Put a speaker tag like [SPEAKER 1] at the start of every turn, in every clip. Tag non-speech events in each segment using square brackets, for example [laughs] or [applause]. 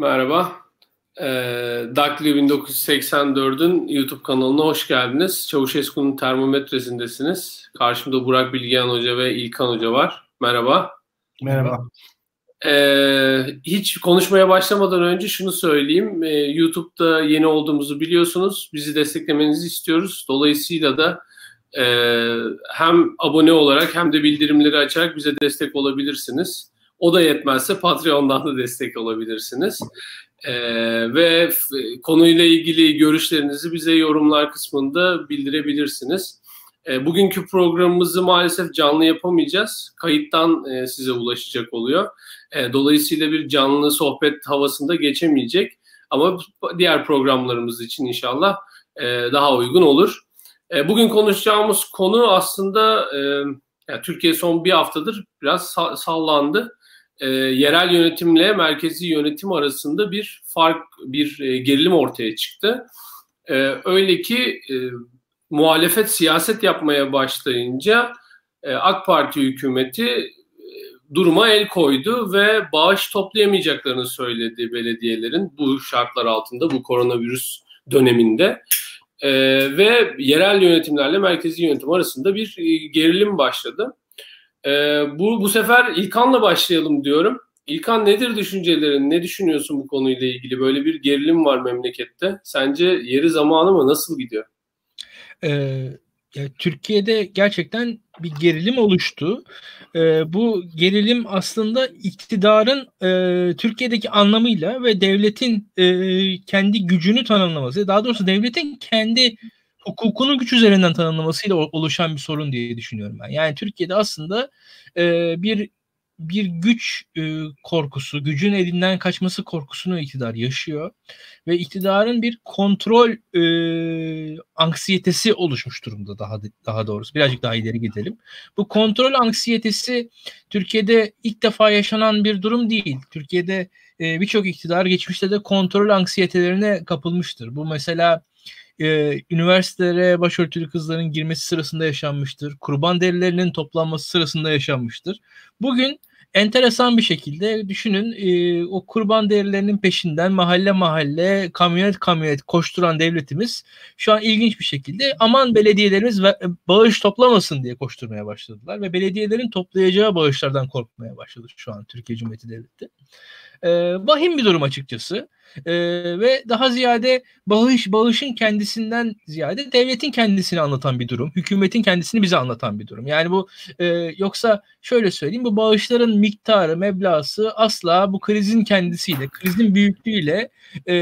[SPEAKER 1] Merhaba. E, Dakli 1984'ün YouTube kanalına hoş geldiniz. Çavuşesku'nun termometresindesiniz. Karşımda Burak Bilgehan Hoca ve İlkan Hoca var. Merhaba.
[SPEAKER 2] Merhaba.
[SPEAKER 1] Ee, hiç konuşmaya başlamadan önce şunu söyleyeyim. Ee, YouTube'da yeni olduğumuzu biliyorsunuz. Bizi desteklemenizi istiyoruz. Dolayısıyla da e, hem abone olarak hem de bildirimleri açarak bize destek olabilirsiniz. O da yetmezse Patreon'dan da destek olabilirsiniz. Ee, ve konuyla ilgili görüşlerinizi bize yorumlar kısmında bildirebilirsiniz. E, bugünkü programımızı maalesef canlı yapamayacağız. Kayıttan e, size ulaşacak oluyor. E, dolayısıyla bir canlı sohbet havasında geçemeyecek. Ama diğer programlarımız için inşallah e, daha uygun olur. E, bugün konuşacağımız konu aslında e, yani Türkiye son bir haftadır biraz sallandı. E, yerel yönetimle merkezi yönetim arasında bir fark, bir e, gerilim ortaya çıktı. E, öyle ki e, muhalefet siyaset yapmaya başlayınca e, AK Parti hükümeti e, duruma el koydu ve bağış toplayamayacaklarını söyledi belediyelerin bu şartlar altında bu koronavirüs döneminde. E, ve yerel yönetimlerle merkezi yönetim arasında bir e, gerilim başladı. E, bu bu sefer İlkan'la başlayalım diyorum. İlkan nedir düşüncelerin? Ne düşünüyorsun bu konuyla ilgili? Böyle bir gerilim var memlekette. Sence yeri zamanı mı? Nasıl gidiyor?
[SPEAKER 2] e, ya Türkiye'de gerçekten bir gerilim oluştu. E, bu gerilim aslında iktidarın e, Türkiye'deki anlamıyla ve devletin e, kendi gücünü tanımlaması, daha doğrusu devletin kendi hukukunu güç üzerinden tanımlamasıyla oluşan bir sorun diye düşünüyorum ben. Yani Türkiye'de aslında e, bir bir güç e, korkusu, gücün elinden kaçması korkusunu iktidar yaşıyor ve iktidarın bir kontrol e, anksiyetesi oluşmuş durumda daha daha doğrusu. Birazcık daha ileri gidelim. Bu kontrol anksiyetesi Türkiye'de ilk defa yaşanan bir durum değil. Türkiye'de e, birçok iktidar geçmişte de kontrol anksiyetelerine kapılmıştır. Bu mesela e, üniversitelere başörtülü kızların girmesi sırasında yaşanmıştır. Kurban derilerinin toplanması sırasında yaşanmıştır. Bugün enteresan bir şekilde düşünün e, o kurban değerlerinin peşinden mahalle mahalle kamyonet kamyonet koşturan devletimiz şu an ilginç bir şekilde aman belediyelerimiz bağış toplamasın diye koşturmaya başladılar ve belediyelerin toplayacağı bağışlardan korkmaya başladı şu an Türkiye Cumhuriyeti Devleti. E, vahim bir durum açıkçası. E, ve daha ziyade bağış bağışın kendisinden ziyade devletin kendisini anlatan bir durum. Hükümetin kendisini bize anlatan bir durum. Yani bu e, yoksa şöyle söyleyeyim bu bağışların miktarı, meblası asla bu krizin kendisiyle, krizin büyüklüğüyle e,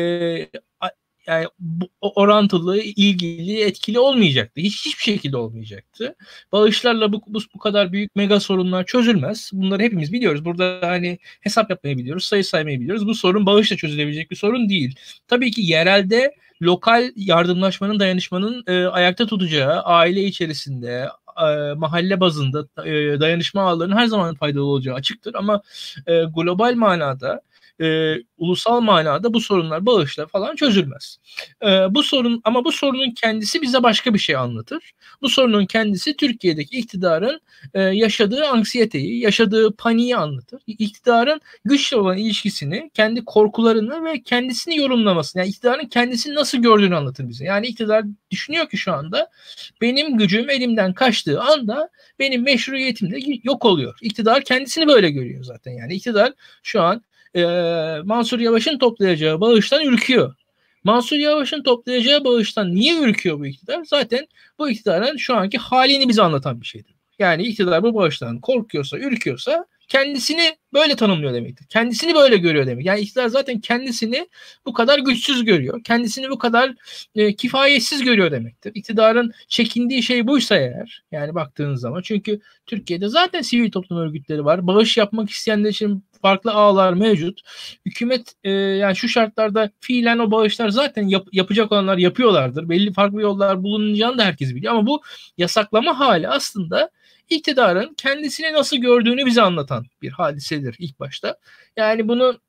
[SPEAKER 2] yani bu, orantılı, ilgili, etkili olmayacaktı. Hiç hiçbir şekilde olmayacaktı. Bağışlarla bu, bu, bu kadar büyük mega sorunlar çözülmez. Bunları hepimiz biliyoruz. Burada hani hesap yapmayı biliyoruz, sayı saymayı biliyoruz. Bu sorun bağışla çözülebilecek bir sorun değil. Tabii ki yerelde lokal yardımlaşmanın, dayanışmanın e, ayakta tutacağı aile içerisinde, e, mahalle bazında e, dayanışma ağlarının her zaman faydalı olacağı açıktır ama e, global manada e, ulusal manada bu sorunlar bağışla falan çözülmez. E, bu sorun ama bu sorunun kendisi bize başka bir şey anlatır. Bu sorunun kendisi Türkiye'deki iktidarın e, yaşadığı anksiyeteyi, yaşadığı paniği anlatır. İktidarın güçle olan ilişkisini, kendi korkularını ve kendisini yorumlamasını, yani iktidarın kendisini nasıl gördüğünü anlatır bize. Yani iktidar düşünüyor ki şu anda benim gücüm elimden kaçtığı anda benim meşruiyetim de yok oluyor. İktidar kendisini böyle görüyor zaten. Yani iktidar şu an e, Mansur Yavaş'ın toplayacağı bağıştan ürküyor. Mansur Yavaş'ın toplayacağı bağıştan niye ürküyor bu iktidar? Zaten bu iktidarın şu anki halini bize anlatan bir şeydir. Yani iktidar bu bağıştan korkuyorsa, ürküyorsa kendisini böyle tanımlıyor demektir. Kendisini böyle görüyor demek. Yani iktidar zaten kendisini bu kadar güçsüz görüyor. Kendisini bu kadar e, kifayetsiz görüyor demektir. İktidarın çekindiği şey buysa eğer yani baktığınız zaman çünkü Türkiye'de zaten sivil toplum örgütleri var. Bağış yapmak isteyenler için farklı ağlar mevcut. Hükümet e, yani şu şartlarda fiilen o bağışlar zaten yap, yapacak olanlar yapıyorlardır. Belli farklı yollar bulunacağını da herkes biliyor ama bu yasaklama hali aslında iktidarın kendisini nasıl gördüğünü bize anlatan bir hadisedir ilk başta. Yani bunu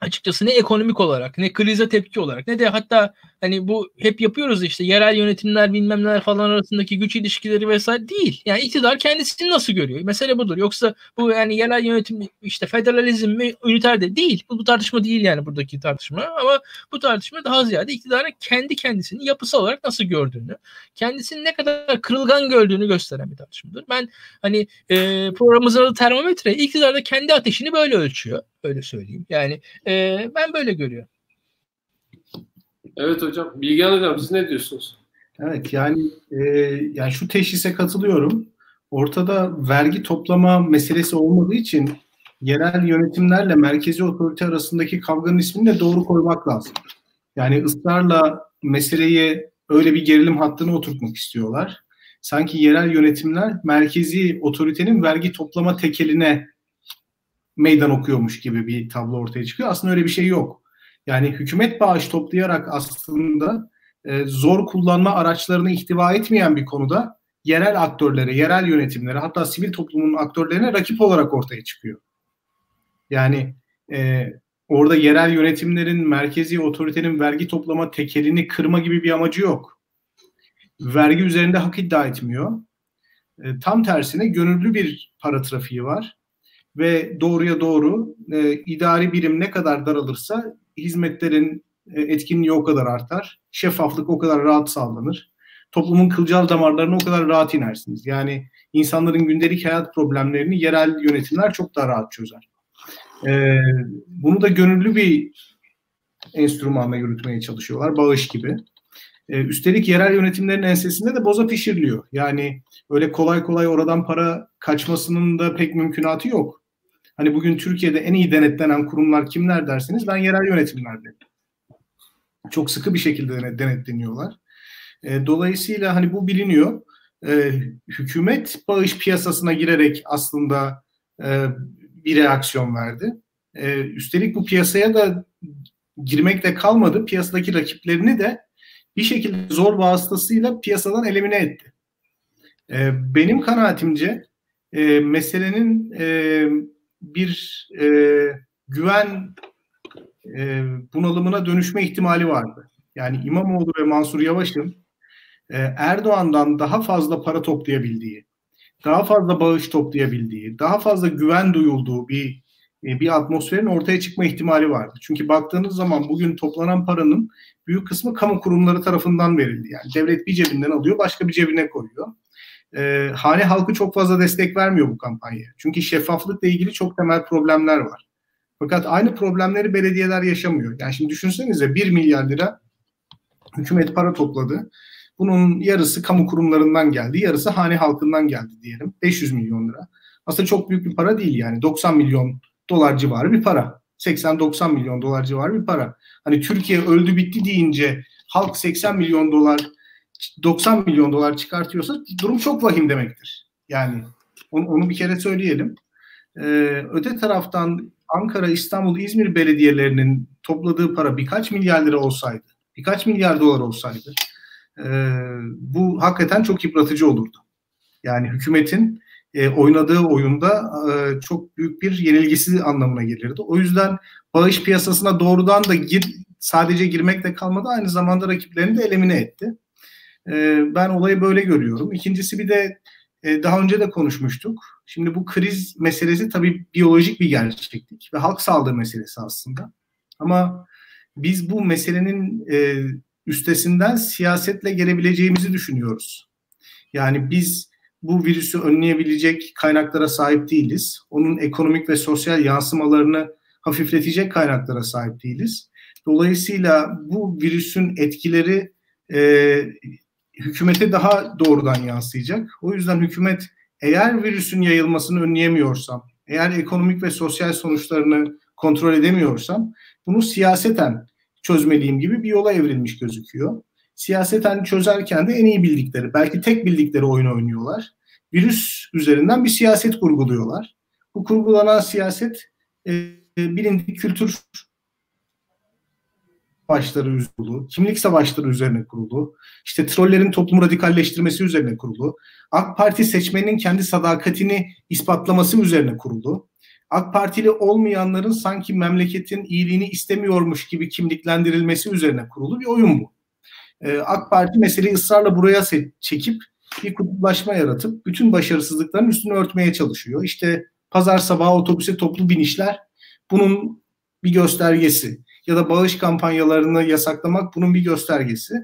[SPEAKER 2] açıkçası ne ekonomik olarak ne krize tepki olarak ne de hatta hani bu hep yapıyoruz işte yerel yönetimler bilmem neler falan arasındaki güç ilişkileri vesaire değil. Yani iktidar kendisini nasıl görüyor? Mesele budur. Yoksa bu yani yerel yönetim işte federalizm mi üniter de değil. Bu, bu tartışma değil yani buradaki tartışma ama bu tartışma daha ziyade iktidarın kendi kendisini yapısal olarak nasıl gördüğünü, kendisini ne kadar kırılgan gördüğünü gösteren bir tartışmadır. Ben hani e, programımızın adı termometre iktidar da kendi ateşini böyle ölçüyor. Öyle söyleyeyim. Yani e, ben böyle görüyorum.
[SPEAKER 1] Evet hocam. Bilgehan hocam siz ne diyorsunuz?
[SPEAKER 3] Evet yani e, yani şu teşhise katılıyorum. Ortada vergi toplama meselesi olmadığı için yerel yönetimlerle merkezi otorite arasındaki kavganın ismini de doğru koymak lazım. Yani ısrarla meseleyi öyle bir gerilim hattına oturtmak istiyorlar. Sanki yerel yönetimler merkezi otoritenin vergi toplama tekeline meydan okuyormuş gibi bir tablo ortaya çıkıyor. Aslında öyle bir şey yok. Yani hükümet bağış toplayarak aslında e, zor kullanma araçlarını ihtiva etmeyen bir konuda yerel aktörlere, yerel yönetimlere hatta sivil toplumun aktörlerine rakip olarak ortaya çıkıyor. Yani e, orada yerel yönetimlerin merkezi otoritenin vergi toplama tekelini kırma gibi bir amacı yok. Vergi üzerinde hak iddia etmiyor. E, tam tersine gönüllü bir para trafiği var ve doğruya doğru e, idari birim ne kadar daralırsa hizmetlerin e, etkinliği o kadar artar. Şeffaflık o kadar rahat sağlanır. Toplumun kılcal damarlarına o kadar rahat inersiniz. Yani insanların gündelik hayat problemlerini yerel yönetimler çok daha rahat çözer. Ee, bunu da gönüllü bir enstrümanla yürütmeye çalışıyorlar. Bağış gibi. Ee, üstelik yerel yönetimlerin ensesinde de boza pişiriliyor. Yani öyle kolay kolay oradan para kaçmasının da pek mümkünatı yok. Hani bugün Türkiye'de en iyi denetlenen kurumlar kimler derseniz ben yerel yönetimler derim. Çok sıkı bir şekilde denetleniyorlar. E, dolayısıyla hani bu biliniyor. E, hükümet bağış piyasasına girerek aslında e, bir reaksiyon verdi. Üstelik bu piyasaya da girmekle kalmadı. Piyasadaki rakiplerini de bir şekilde zor vasıtasıyla piyasadan elimine etti. Benim kanaatimce meselenin bir e, güven e, bunalımına dönüşme ihtimali vardı. Yani İmamoğlu ve Mansur Yavaş'ın e, Erdoğan'dan daha fazla para toplayabildiği, daha fazla bağış toplayabildiği, daha fazla güven duyulduğu bir e, bir atmosferin ortaya çıkma ihtimali vardı. Çünkü baktığınız zaman bugün toplanan paranın büyük kısmı kamu kurumları tarafından verildi. Yani devlet bir cebinden alıyor, başka bir cebine koyuyor e, hane halkı çok fazla destek vermiyor bu kampanyaya. Çünkü şeffaflıkla ilgili çok temel problemler var. Fakat aynı problemleri belediyeler yaşamıyor. Yani şimdi düşünsenize 1 milyar lira hükümet para topladı. Bunun yarısı kamu kurumlarından geldi, yarısı hane halkından geldi diyelim. 500 milyon lira. Aslında çok büyük bir para değil yani. 90 milyon dolar civarı bir para. 80-90 milyon dolar civarı bir para. Hani Türkiye öldü bitti deyince halk 80 milyon dolar 90 milyon dolar çıkartıyorsa durum çok vahim demektir. Yani onu, onu bir kere söyleyelim. Ee, öte taraftan Ankara, İstanbul, İzmir belediyelerinin topladığı para birkaç milyar lira olsaydı, birkaç milyar dolar olsaydı e, bu hakikaten çok yıpratıcı olurdu. Yani hükümetin e, oynadığı oyunda e, çok büyük bir yenilgisi anlamına gelirdi. O yüzden bağış piyasasına doğrudan da gir, sadece girmekle kalmadı aynı zamanda rakiplerini de elimine etti. Ee, ben olayı böyle görüyorum. İkincisi bir de e, daha önce de konuşmuştuk. Şimdi bu kriz meselesi tabii biyolojik bir gerçeklik ve halk sağlığı meselesi aslında. Ama biz bu meselenin e, üstesinden siyasetle gelebileceğimizi düşünüyoruz. Yani biz bu virüsü önleyebilecek kaynaklara sahip değiliz. Onun ekonomik ve sosyal yansımalarını hafifletecek kaynaklara sahip değiliz. Dolayısıyla bu virüsün etkileri e, hükümete daha doğrudan yansıyacak. O yüzden hükümet eğer virüsün yayılmasını önleyemiyorsam, eğer ekonomik ve sosyal sonuçlarını kontrol edemiyorsam bunu siyaseten çözmeliyim gibi bir yola evrilmiş gözüküyor. Siyaseten çözerken de en iyi bildikleri, belki tek bildikleri oyunu oynuyorlar. Virüs üzerinden bir siyaset kurguluyorlar. Bu kurgulanan siyaset e, bilindik kültür savaşları kurulu, kimlik savaşları üzerine kurulu, işte trollerin toplumu radikalleştirmesi üzerine kurulu, AK Parti seçmenin kendi sadakatini ispatlaması üzerine kurulu, AK Partili olmayanların sanki memleketin iyiliğini istemiyormuş gibi kimliklendirilmesi üzerine kurulu bir oyun bu. E, AK Parti meseleyi ısrarla buraya çekip bir kutuplaşma yaratıp bütün başarısızlıkların üstünü örtmeye çalışıyor. İşte pazar sabahı otobüse toplu binişler bunun bir göstergesi ya da bağış kampanyalarını yasaklamak bunun bir göstergesi.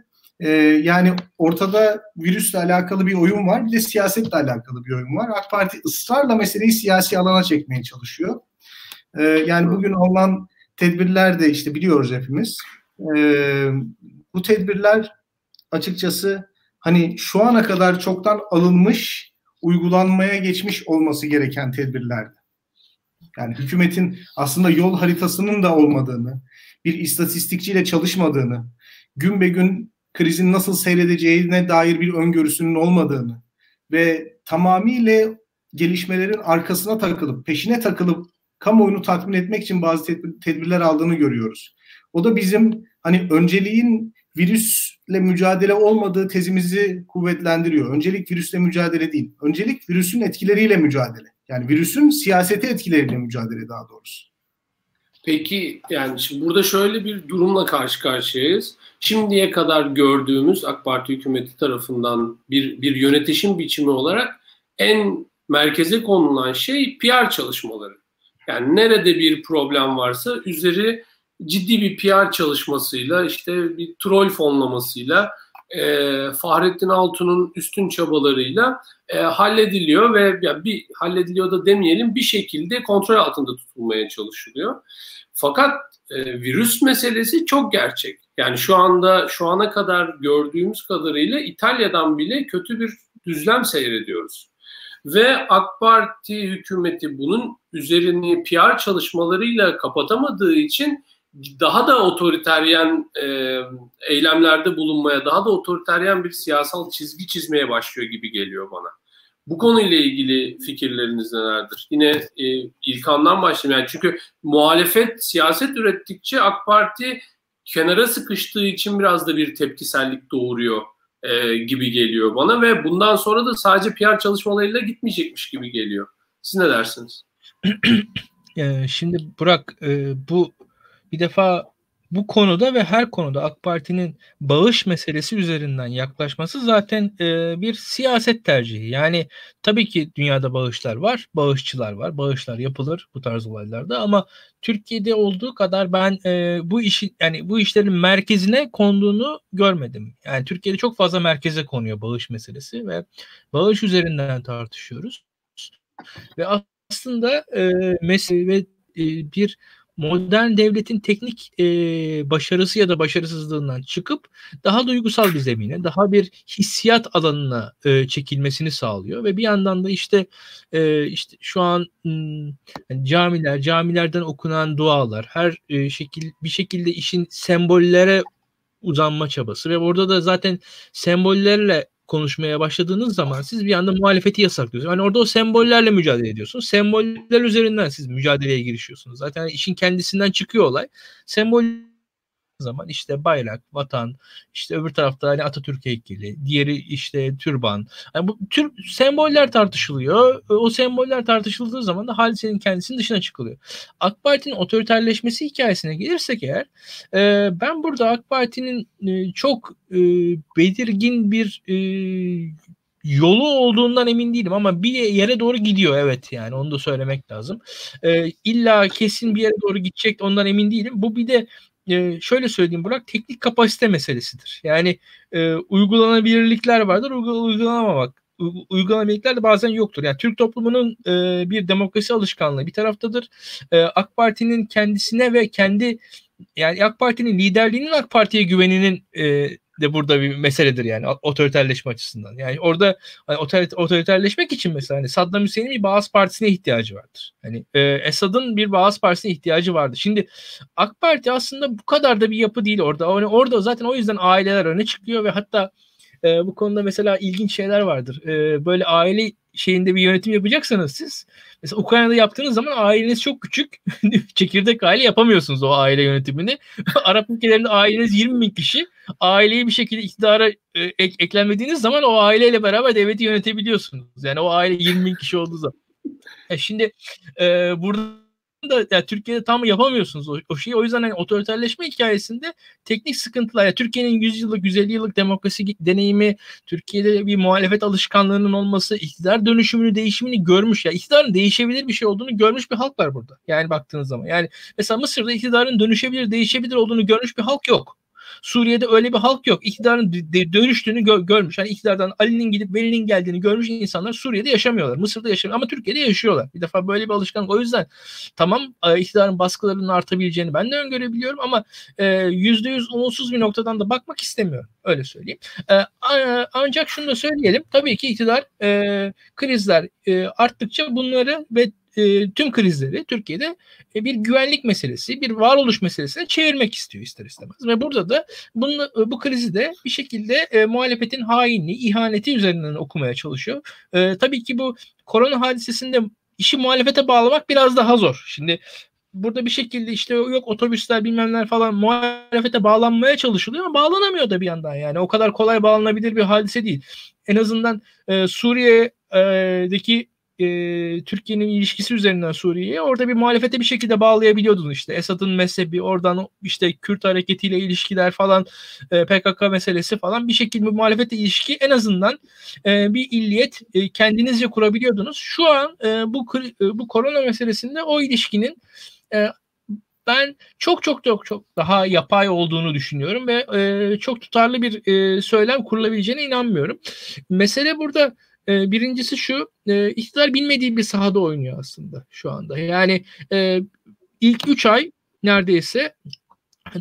[SPEAKER 3] Ee, yani ortada virüsle alakalı bir oyun var bir de siyasetle alakalı bir oyun var. AK Parti ısrarla meseleyi siyasi alana çekmeye çalışıyor. Ee, yani bugün alınan tedbirler de işte biliyoruz hepimiz. Ee, bu tedbirler açıkçası hani şu ana kadar çoktan alınmış, uygulanmaya geçmiş olması gereken tedbirlerdi. Yani hükümetin aslında yol haritasının da olmadığını, bir istatistikçiyle çalışmadığını, gün be gün krizin nasıl seyredeceğine dair bir öngörüsünün olmadığını ve tamamıyla gelişmelerin arkasına takılıp, peşine takılıp kamuoyunu tatmin etmek için bazı tedbirler aldığını görüyoruz. O da bizim hani önceliğin virüsle mücadele olmadığı tezimizi kuvvetlendiriyor. Öncelik virüsle mücadele değil. Öncelik virüsün etkileriyle mücadele. Yani virüsün siyaseti etkileriyle mücadele daha doğrusu.
[SPEAKER 1] Peki yani şimdi burada şöyle bir durumla karşı karşıyayız. Şimdiye kadar gördüğümüz AK Parti hükümeti tarafından bir, bir yönetişim biçimi olarak en merkeze konulan şey PR çalışmaları. Yani nerede bir problem varsa üzeri ciddi bir PR çalışmasıyla işte bir troll fonlamasıyla e, Fahrettin Altun'un üstün çabalarıyla e, hallediliyor ve yani bir hallediliyor da demeyelim bir şekilde kontrol altında tutulmaya çalışılıyor. Fakat e, virüs meselesi çok gerçek. Yani şu anda şu ana kadar gördüğümüz kadarıyla İtalya'dan bile kötü bir düzlem seyrediyoruz. Ve AK Parti hükümeti bunun üzerini PR çalışmalarıyla kapatamadığı için daha da otoriteryen e, eylemlerde bulunmaya, daha da otoriteryen bir siyasal çizgi çizmeye başlıyor gibi geliyor bana. Bu konuyla ilgili fikirleriniz nelerdir? Yine e, İlkan'dan başlayayım. Yani çünkü muhalefet siyaset ürettikçe AK Parti kenara sıkıştığı için biraz da bir tepkisellik doğuruyor e, gibi geliyor bana ve bundan sonra da sadece PR çalışmalarıyla gitmeyecekmiş gibi geliyor. Siz ne dersiniz? [clears throat]
[SPEAKER 2] Şimdi Burak e, bu bir defa bu konuda ve her konuda AK Parti'nin bağış meselesi üzerinden yaklaşması zaten e, bir siyaset tercihi. Yani tabii ki dünyada bağışlar var, bağışçılar var, bağışlar yapılır bu tarz olaylarda ama Türkiye'de olduğu kadar ben e, bu işi yani bu işlerin merkezine konduğunu görmedim. Yani Türkiye'de çok fazla merkeze konuyor bağış meselesi ve bağış üzerinden tartışıyoruz. Ve aslında e, mesele ve e, bir modern devletin teknik e, başarısı ya da başarısızlığından çıkıp daha duygusal bir zemine, daha bir hissiyat alanına e, çekilmesini sağlıyor ve bir yandan da işte e, işte şu an m, camiler, camilerden okunan dualar, her e, şekil bir şekilde işin sembollere uzanma çabası ve orada da zaten sembollerle konuşmaya başladığınız zaman siz bir anda muhalefeti yasaklıyorsunuz. Yani orada o sembollerle mücadele ediyorsunuz. Semboller üzerinden siz mücadeleye girişiyorsunuz. Zaten işin kendisinden çıkıyor olay. Sembol zaman işte bayrak, vatan, işte öbür tarafta hani Atatürk heykeli, diğeri işte türban. Yani bu tür semboller tartışılıyor. O semboller tartışıldığı zaman da hadisenin kendisinin dışına çıkılıyor. AK Parti'nin otoriterleşmesi hikayesine gelirsek eğer e, ben burada AK Parti'nin e, çok e, belirgin bir e, yolu olduğundan emin değilim ama bir yere doğru gidiyor evet yani onu da söylemek lazım. Ee, illa kesin bir yere doğru gidecek ondan emin değilim. Bu bir de e, şöyle söyleyeyim Burak teknik kapasite meselesidir. Yani e, uygulanabilirlikler vardır, uygulanamamak uygulanabilirlikler de bazen yoktur. Yani Türk toplumunun e, bir demokrasi alışkanlığı bir taraftadır. E, AK Parti'nin kendisine ve kendi yani AK Parti'nin liderliğinin AK Parti'ye güveninin e, de burada bir meseledir yani otoriterleşme açısından. Yani orada hani otoriterleşmek için mesela hani Saddam Hüseyin'in bir Bağız Partisi'ne ihtiyacı vardır. Hani e, Esad'ın bir Bağız Partisi'ne ihtiyacı vardı. Şimdi AK Parti aslında bu kadar da bir yapı değil orada. Yani orada zaten o yüzden aileler öne çıkıyor ve hatta e, bu konuda mesela ilginç şeyler vardır. E, böyle aile şeyinde bir yönetim yapacaksanız siz mesela Ukrayna'da yaptığınız zaman aileniz çok küçük. [laughs] Çekirdek aile yapamıyorsunuz o aile yönetimini. [laughs] Arap ülkelerinde aileniz 20 bin kişi. Aileyi bir şekilde iktidara e, ek, eklenmediğiniz zaman o aileyle beraber devleti yönetebiliyorsunuz. Yani o aile 20 bin kişi olduğu zaman. E şimdi e, burada da yani Türkiye'de tam yapamıyorsunuz o, o şeyi. O yüzden hani otoriterleşme hikayesinde teknik sıkıntılar. Yani Türkiye'nin 100 yıllık, 150 yıllık demokrasi deneyimi, Türkiye'de bir muhalefet alışkanlığının olması, iktidar dönüşümünü, değişimini görmüş. Ya yani iktidarın değişebilir bir şey olduğunu görmüş bir halk var burada. Yani baktığınız zaman. Yani mesela Mısır'da iktidarın dönüşebilir, değişebilir olduğunu görmüş bir halk yok. Suriye'de öyle bir halk yok. İktidarın dönüştüğünü gö- görmüş. Hani iktidardan Ali'nin gidip Veli'nin geldiğini görmüş insanlar Suriye'de yaşamıyorlar. Mısır'da yaşamıyor ama Türkiye'de yaşıyorlar. Bir defa böyle bir alışkanlık. O yüzden tamam e, iktidarın baskılarının artabileceğini ben de öngörebiliyorum ama e, yüzde yüz umutsuz bir noktadan da bakmak istemiyorum. Öyle söyleyeyim. E, ancak şunu da söyleyelim. Tabii ki iktidar krizler arttıkça bunları ve e, tüm krizleri Türkiye'de e, bir güvenlik meselesi, bir varoluş meselesine çevirmek istiyor ister istemez. Ve burada da bunu, e, bu krizi de bir şekilde e, muhalefetin hainliği, ihaneti üzerinden okumaya çalışıyor. Tabii ki bu korona hadisesinde işi muhalefete bağlamak biraz daha zor. Şimdi burada bir şekilde işte yok otobüsler bilmemler falan muhalefete bağlanmaya çalışılıyor ama bağlanamıyor da bir yandan yani. O kadar kolay bağlanabilir bir hadise değil. En azından e, Suriye'deki e, Türkiye'nin ilişkisi üzerinden Suriye'ye orada bir muhalefete bir şekilde bağlayabiliyordun işte. Esad'ın mezhebi oradan işte Kürt hareketiyle ilişkiler falan e, PKK meselesi falan bir şekilde bir muhalefete ilişki en azından e, bir illiyet e, kendinizce kurabiliyordunuz. Şu an e, bu e, bu korona meselesinde o ilişkinin e, ben çok çok çok çok daha yapay olduğunu düşünüyorum ve e, çok tutarlı bir e, söylem kurulabileceğine inanmıyorum. Mesele burada e, birincisi şu, e, iktidar bilmediği bir sahada oynuyor aslında şu anda. Yani e, ilk 3 ay neredeyse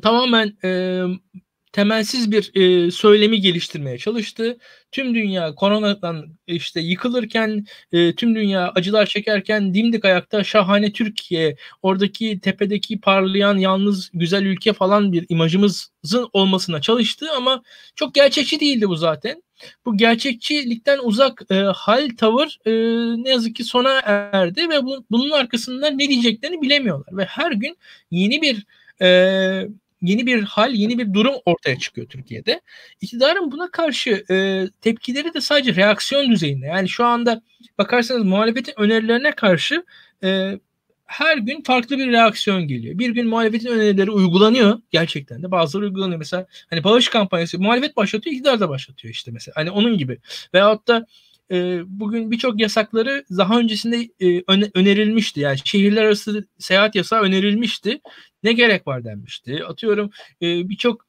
[SPEAKER 2] tamamen e, temelsiz bir e, söylemi geliştirmeye çalıştı. Tüm dünya koronadan işte yıkılırken, e, tüm dünya acılar çekerken dimdik ayakta şahane Türkiye, oradaki tepedeki parlayan yalnız güzel ülke falan bir imajımızın olmasına çalıştı ama çok gerçekçi değildi bu zaten. Bu gerçekçilikten uzak e, hal, tavır e, ne yazık ki sona erdi ve bu, bunun arkasında ne diyeceklerini bilemiyorlar ve her gün yeni bir e, yeni bir hal, yeni bir durum ortaya çıkıyor Türkiye'de. İktidarın buna karşı e, tepkileri de sadece reaksiyon düzeyinde. Yani şu anda bakarsanız muhalefetin önerilerine karşı e, her gün farklı bir reaksiyon geliyor. Bir gün muhalefetin önerileri uygulanıyor gerçekten de. Bazıları uygulanıyor. Mesela hani bağış kampanyası muhalefet başlatıyor, iktidar da başlatıyor işte mesela. Hani onun gibi. Veyahut da e, bugün birçok yasakları daha öncesinde e, önerilmişti. Yani şehirler arası seyahat yasağı önerilmişti. Ne gerek var denmişti. Atıyorum e, birçok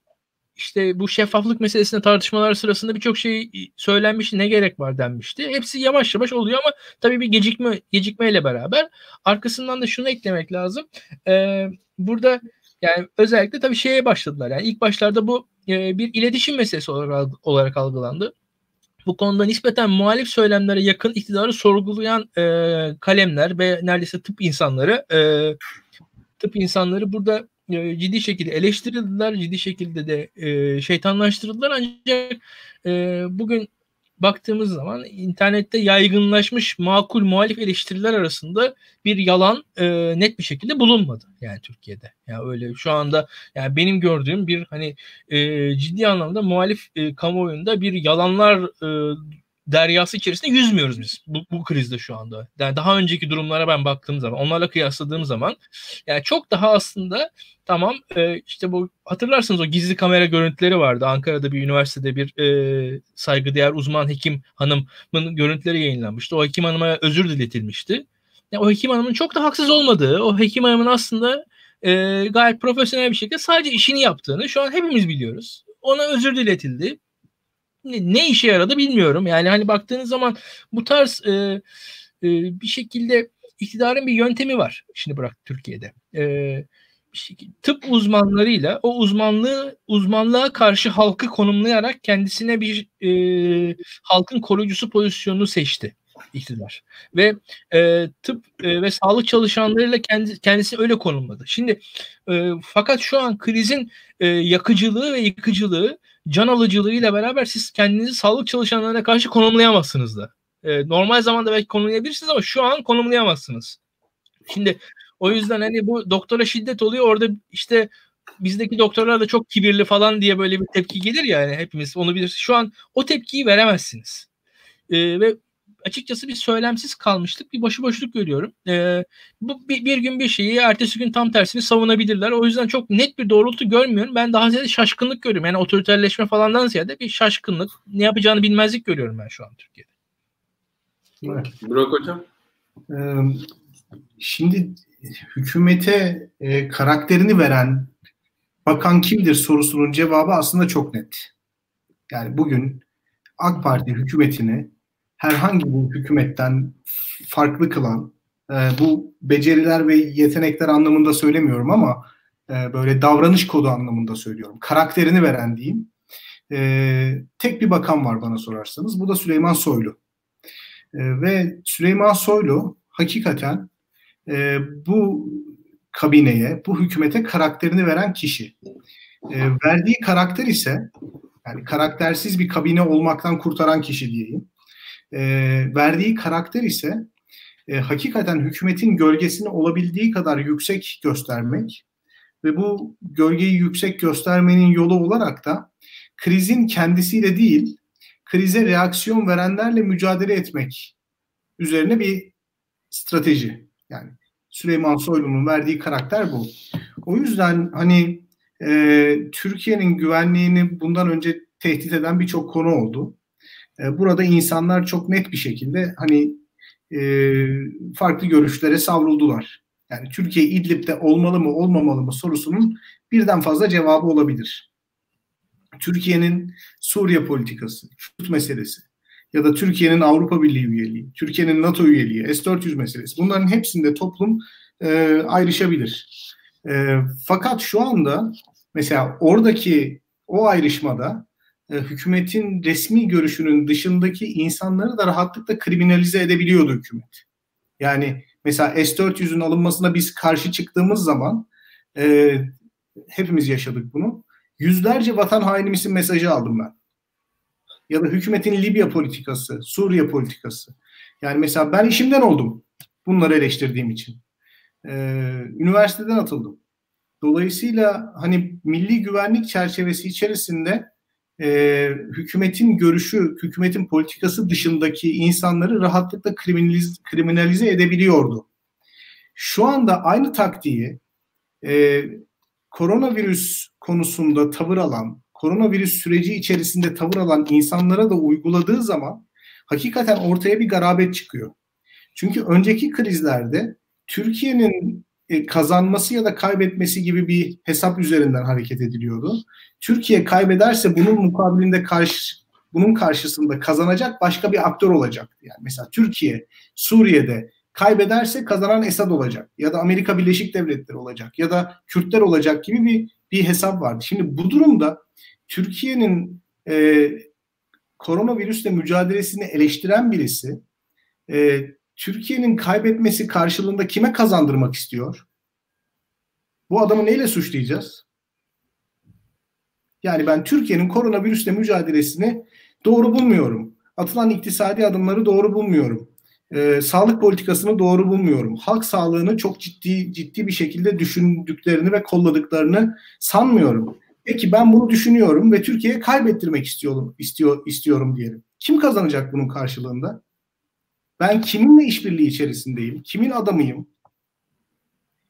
[SPEAKER 2] işte bu şeffaflık meselesinde tartışmalar sırasında birçok şey söylenmişti. Ne gerek var denmişti. Hepsi yavaş yavaş oluyor ama tabii bir gecikme gecikmeyle beraber arkasından da şunu eklemek lazım. Ee, burada yani özellikle tabii şeye başladılar. Yani ilk başlarda bu e, bir iletişim meselesi olarak, olarak algılandı bu konuda nispeten muhalif söylemlere yakın iktidarı sorgulayan e, kalemler ve neredeyse tıp insanları e, tıp insanları burada e, ciddi şekilde eleştirildiler, ciddi şekilde de e, şeytanlaştırıldılar ancak e, bugün baktığımız zaman internette yaygınlaşmış makul muhalif eleştiriler arasında bir yalan e, net bir şekilde bulunmadı yani Türkiye'de. Yani öyle şu anda yani benim gördüğüm bir hani e, ciddi anlamda muhalif e, kamuoyunda bir yalanlar e, deryası içerisinde yüzmüyoruz biz bu, bu krizde şu anda. Yani daha önceki durumlara ben baktığım zaman, onlarla kıyasladığım zaman yani çok daha aslında tamam e, işte bu hatırlarsınız o gizli kamera görüntüleri vardı. Ankara'da bir üniversitede bir e, saygıdeğer uzman hekim hanımın görüntüleri yayınlanmıştı. O hekim hanıma özür diletilmişti. Yani o hekim hanımın çok da haksız olmadığı, o hekim hanımın aslında e, gayet profesyonel bir şekilde sadece işini yaptığını şu an hepimiz biliyoruz. Ona özür diletildi ne işe yaradı bilmiyorum. Yani hani baktığınız zaman bu tarz e, e, bir şekilde iktidarın bir yöntemi var. Şimdi bırak Türkiye'de. E, tıp uzmanlarıyla o uzmanlığı uzmanlığa karşı halkı konumlayarak kendisine bir e, halkın koruyucusu pozisyonunu seçti iktidar. Ve e, tıp e, ve sağlık çalışanlarıyla kendi, kendisi öyle konumladı. Şimdi e, fakat şu an krizin e, yakıcılığı ve yıkıcılığı can alıcılığıyla beraber siz kendinizi sağlık çalışanlarına karşı konumlayamazsınız da. E, normal zamanda belki konumlayabilirsiniz ama şu an konumlayamazsınız. Şimdi o yüzden hani bu doktora şiddet oluyor orada işte bizdeki doktorlar da çok kibirli falan diye böyle bir tepki gelir ya yani hepimiz onu bilir. Şu an o tepkiyi veremezsiniz. E, ve açıkçası bir söylemsiz kalmışlık, bir başıboşluk görüyorum. E, bu bir, bir gün bir şeyi, ertesi gün tam tersini savunabilirler. O yüzden çok net bir doğrultu görmüyorum. Ben daha ziyade şaşkınlık görüyorum. Yani otoriterleşme falandan ziyade bir şaşkınlık, ne yapacağını bilmezlik görüyorum ben şu an Türkiye'de.
[SPEAKER 1] Evet. Burak Hocam?
[SPEAKER 3] Şimdi hükümete e, karakterini veren bakan kimdir sorusunun cevabı aslında çok net. Yani bugün AK Parti hükümetini herhangi bir hükümetten farklı kılan e, bu beceriler ve yetenekler anlamında söylemiyorum ama e, böyle davranış kodu anlamında söylüyorum. Karakterini veren diyeyim. E, tek bir bakan var bana sorarsanız. Bu da Süleyman Soylu. E, ve Süleyman Soylu hakikaten e, bu kabineye, bu hükümete karakterini veren kişi. E, verdiği karakter ise yani karaktersiz bir kabine olmaktan kurtaran kişi diyeyim. E, verdiği karakter ise e, hakikaten hükümetin gölgesini olabildiği kadar yüksek göstermek ve bu gölgeyi yüksek göstermenin yolu olarak da krizin kendisiyle değil, krize reaksiyon verenlerle mücadele etmek üzerine bir strateji. Yani Süleyman Soylu'nun verdiği karakter bu. O yüzden hani e, Türkiye'nin güvenliğini bundan önce tehdit eden birçok konu oldu. E, burada insanlar çok net bir şekilde hani e, farklı görüşlere savruldular. Yani Türkiye İdlib'de olmalı mı olmamalı mı sorusunun birden fazla cevabı olabilir. Türkiye'nin Suriye politikası, Kürt meselesi ya da Türkiye'nin Avrupa Birliği üyeliği, Türkiye'nin NATO üyeliği, S-400 meselesi bunların hepsinde toplum e, ayrışabilir. E, fakat şu anda mesela oradaki o ayrışmada hükümetin resmi görüşünün dışındaki insanları da rahatlıkla kriminalize edebiliyordu hükümet. Yani mesela S-400'ün alınmasına biz karşı çıktığımız zaman e, hepimiz yaşadık bunu. Yüzlerce vatan haini misin mesajı aldım ben. Ya da hükümetin Libya politikası, Suriye politikası. Yani mesela ben işimden oldum bunları eleştirdiğim için. Ee, üniversiteden atıldım. Dolayısıyla hani milli güvenlik çerçevesi içerisinde e, hükümetin görüşü, hükümetin politikası dışındaki insanları rahatlıkla kriminalize, kriminalize edebiliyordu. Şu anda aynı taktiği e, koronavirüs konusunda tavır alan, koronavirüs süreci içerisinde tavır alan insanlara da uyguladığı zaman hakikaten ortaya bir garabet çıkıyor. Çünkü önceki krizlerde Türkiye'nin e, kazanması ya da kaybetmesi gibi bir hesap üzerinden hareket ediliyordu. Türkiye kaybederse bunun mukabilinde karşı bunun karşısında kazanacak başka bir aktör olacaktı. Yani mesela Türkiye Suriye'de kaybederse kazanan Esad olacak ya da Amerika Birleşik Devletleri olacak ya da Kürtler olacak gibi bir bir hesap vardı. Şimdi bu durumda Türkiye'nin e, koronavirüsle mücadelesini eleştiren birisi e, Türkiye'nin kaybetmesi karşılığında kime kazandırmak istiyor? Bu adamı neyle suçlayacağız? Yani ben Türkiye'nin koronavirüsle mücadelesini doğru bulmuyorum. Atılan iktisadi adımları doğru bulmuyorum. Ee, sağlık politikasını doğru bulmuyorum. Halk sağlığını çok ciddi ciddi bir şekilde düşündüklerini ve kolladıklarını sanmıyorum. Peki ben bunu düşünüyorum ve Türkiye'ye kaybettirmek istiyorum, istiyor, istiyorum diyelim. Kim kazanacak bunun karşılığında? Ben kiminle işbirliği içerisindeyim? Kimin adamıyım?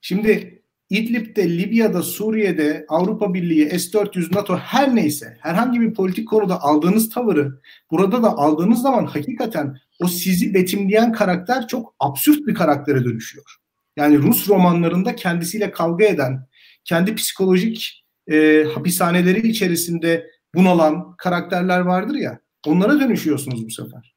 [SPEAKER 3] Şimdi İdlib'de, Libya'da, Suriye'de, Avrupa Birliği, S-400, NATO her neyse herhangi bir politik konuda aldığınız tavırı burada da aldığınız zaman hakikaten o sizi betimleyen karakter çok absürt bir karaktere dönüşüyor. Yani Rus romanlarında kendisiyle kavga eden, kendi psikolojik e, hapishaneleri içerisinde bunalan karakterler vardır ya onlara dönüşüyorsunuz bu sefer.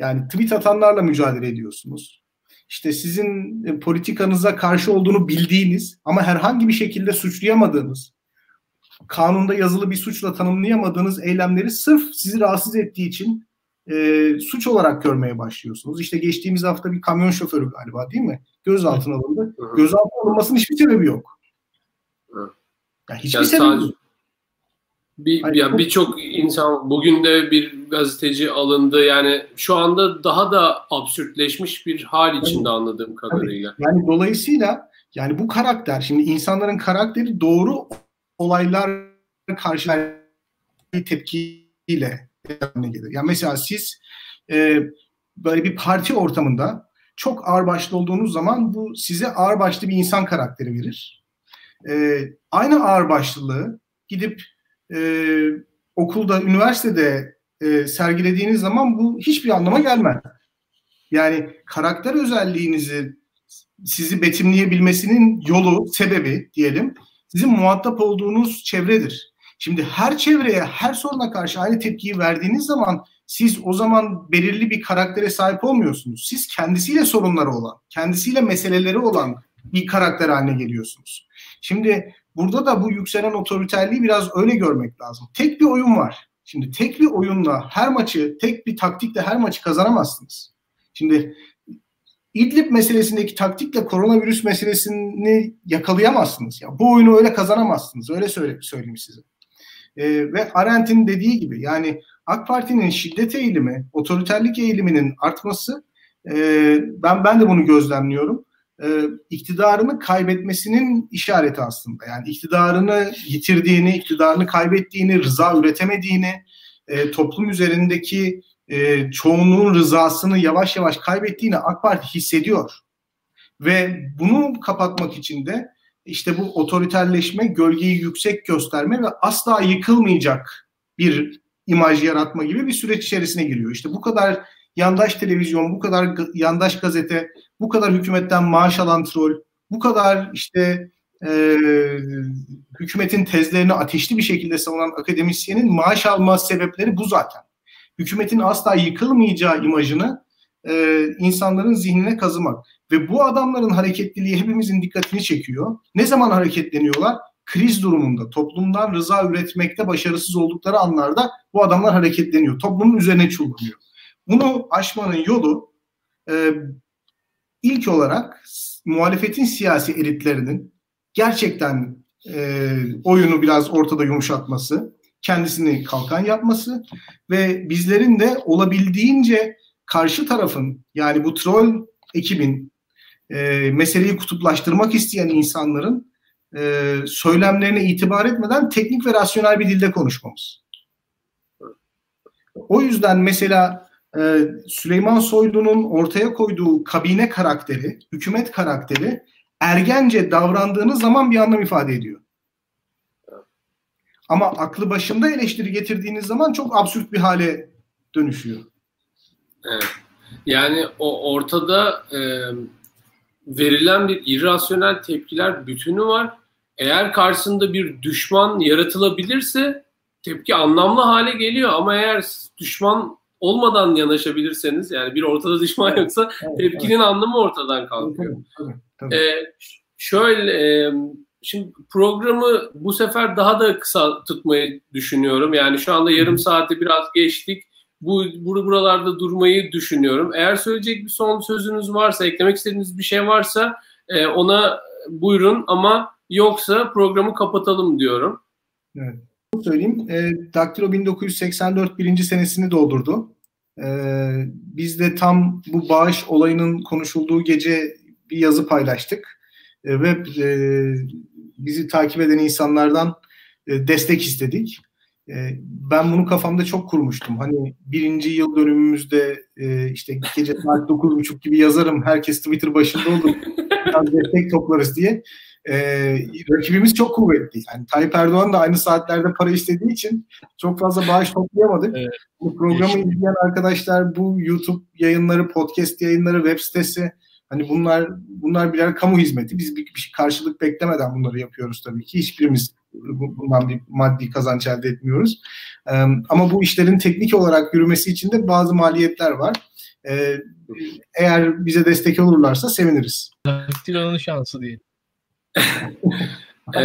[SPEAKER 3] Yani tweet atanlarla mücadele ediyorsunuz. İşte sizin e, politikanıza karşı olduğunu bildiğiniz ama herhangi bir şekilde suçlayamadığınız, kanunda yazılı bir suçla tanımlayamadığınız eylemleri sırf sizi rahatsız ettiği için e, suç olarak görmeye başlıyorsunuz. İşte geçtiğimiz hafta bir kamyon şoförü galiba değil mi? Gözaltına alındı. Gözaltına alınmasının hiçbir sebebi yok.
[SPEAKER 1] Yani hiçbir yani sebebi sadece, bir, Hayır, ya birçok insan bugün de bir gazeteci alındı. Yani şu anda daha da absürtleşmiş bir hal içinde evet. anladığım kadarıyla.
[SPEAKER 3] Tabii. Yani dolayısıyla yani bu karakter şimdi insanların karakteri doğru olaylar karşı tepkiyle gelir. Yani mesela siz e, böyle bir parti ortamında çok ağırbaşlı olduğunuz zaman bu size ağırbaşlı bir insan karakteri verir. E, aynı ağırbaşlılığı gidip e, okulda, üniversitede e, sergilediğiniz zaman bu hiçbir anlama gelmez. Yani karakter özelliğinizi sizi betimleyebilmesinin yolu, sebebi diyelim sizin muhatap olduğunuz çevredir. Şimdi her çevreye, her soruna karşı aynı tepkiyi verdiğiniz zaman siz o zaman belirli bir karaktere sahip olmuyorsunuz. Siz kendisiyle sorunları olan, kendisiyle meseleleri olan bir karakter haline geliyorsunuz. Şimdi burada da bu yükselen otoriterliği biraz öyle görmek lazım. Tek bir oyun var. Şimdi tek bir oyunla her maçı, tek bir taktikle her maçı kazanamazsınız. Şimdi İdlib meselesindeki taktikle koronavirüs meselesini yakalayamazsınız. Ya bu oyunu öyle kazanamazsınız. Öyle söyle, söyleyeyim size. Ee, ve Arendt'in dediği gibi yani AK Parti'nin şiddet eğilimi, otoriterlik eğiliminin artması e, ben ben de bunu gözlemliyorum. E, iktidarını kaybetmesinin işareti aslında. Yani iktidarını yitirdiğini, iktidarını kaybettiğini, rıza üretemediğini, e, toplum üzerindeki e, çoğunluğun rızasını yavaş yavaş kaybettiğini AK Parti hissediyor. Ve bunu kapatmak için de işte bu otoriterleşme, gölgeyi yüksek gösterme ve asla yıkılmayacak bir imaj yaratma gibi bir süreç içerisine giriyor. İşte bu kadar yandaş televizyon, bu kadar yandaş gazete, bu kadar hükümetten maaş alan troll, bu kadar işte e, hükümetin tezlerini ateşli bir şekilde savunan akademisyenin maaş alma sebepleri bu zaten hükümetin asla yıkılmayacağı imajını e, insanların zihnine kazımak. Ve bu adamların hareketliliği hepimizin dikkatini çekiyor. Ne zaman hareketleniyorlar? Kriz durumunda, toplumdan rıza üretmekte başarısız oldukları anlarda bu adamlar hareketleniyor. Toplumun üzerine çullanıyor. Bunu aşmanın yolu e, ilk olarak muhalefetin siyasi elitlerinin gerçekten e, oyunu biraz ortada yumuşatması, kendisini kalkan yapması ve bizlerin de olabildiğince karşı tarafın yani bu troll ekibin e, meseleyi kutuplaştırmak isteyen insanların e, söylemlerine itibar etmeden teknik ve rasyonel bir dilde konuşmamız. O yüzden mesela e, Süleyman Soylu'nun ortaya koyduğu kabine karakteri, hükümet karakteri ergence davrandığınız zaman bir anlam ifade ediyor. Ama aklı başında eleştiri getirdiğiniz zaman çok absürt bir hale dönüşüyor.
[SPEAKER 1] Evet. Yani o ortada e, verilen bir irrasyonel tepkiler bütünü var. Eğer karşısında bir düşman yaratılabilirse tepki anlamlı hale geliyor ama eğer düşman olmadan yanaşabilirseniz yani bir ortada [laughs] düşman yoksa evet, tepkinin evet. anlamı ortadan kalkıyor. Tabii, tabii, tabii. Ee, şöyle e, Şimdi programı bu sefer daha da kısa tutmayı düşünüyorum. Yani şu anda yarım saati biraz geçtik. Bu buralarda durmayı düşünüyorum. Eğer söyleyecek bir son sözünüz varsa, eklemek istediğiniz bir şey varsa e, ona buyurun ama yoksa programı kapatalım diyorum.
[SPEAKER 3] Evet. Söyleyeyim. E, Daktilo 1984 birinci senesini doldurdu. E, biz de tam bu bağış olayının konuşulduğu gece bir yazı paylaştık. E, ve e, bizi takip eden insanlardan e, destek istedik. E, ben bunu kafamda çok kurmuştum. Hani birinci yıl dönümümüzde e, işte gece saat dokuz buçuk gibi yazarım. Herkes Twitter başında olur. [laughs] Destek toplarız diye. E, rakibimiz çok kuvvetli. Yani Tayyip Erdoğan da aynı saatlerde para istediği için çok fazla bağış toplayamadık. Evet. Bu programı izleyen arkadaşlar bu YouTube yayınları, podcast yayınları, web sitesi Hani bunlar bunlar birer kamu hizmeti. Biz bir, bir karşılık beklemeden bunları yapıyoruz tabii ki. Hiçbirimiz bundan bir maddi kazanç elde etmiyoruz. Ee, ama bu işlerin teknik olarak yürümesi için de bazı maliyetler var. Ee, eğer bize destek olurlarsa seviniriz.
[SPEAKER 2] Tiranın şansı değil. [laughs] [laughs]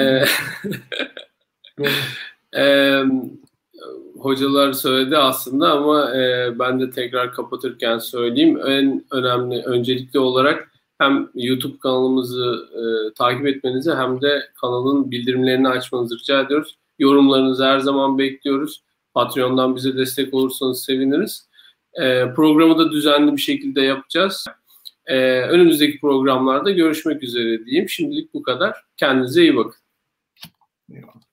[SPEAKER 1] ee, hocalar söyledi aslında ama e, ben de tekrar kapatırken söyleyeyim. En önemli, öncelikli olarak hem YouTube kanalımızı e, takip etmenizi hem de kanalın bildirimlerini açmanızı rica ediyoruz. Yorumlarınızı her zaman bekliyoruz. Patreon'dan bize destek olursanız seviniriz. E, programı da düzenli bir şekilde yapacağız. E, önümüzdeki programlarda görüşmek üzere diyeyim. Şimdilik bu kadar. Kendinize iyi bakın. Eyvallah.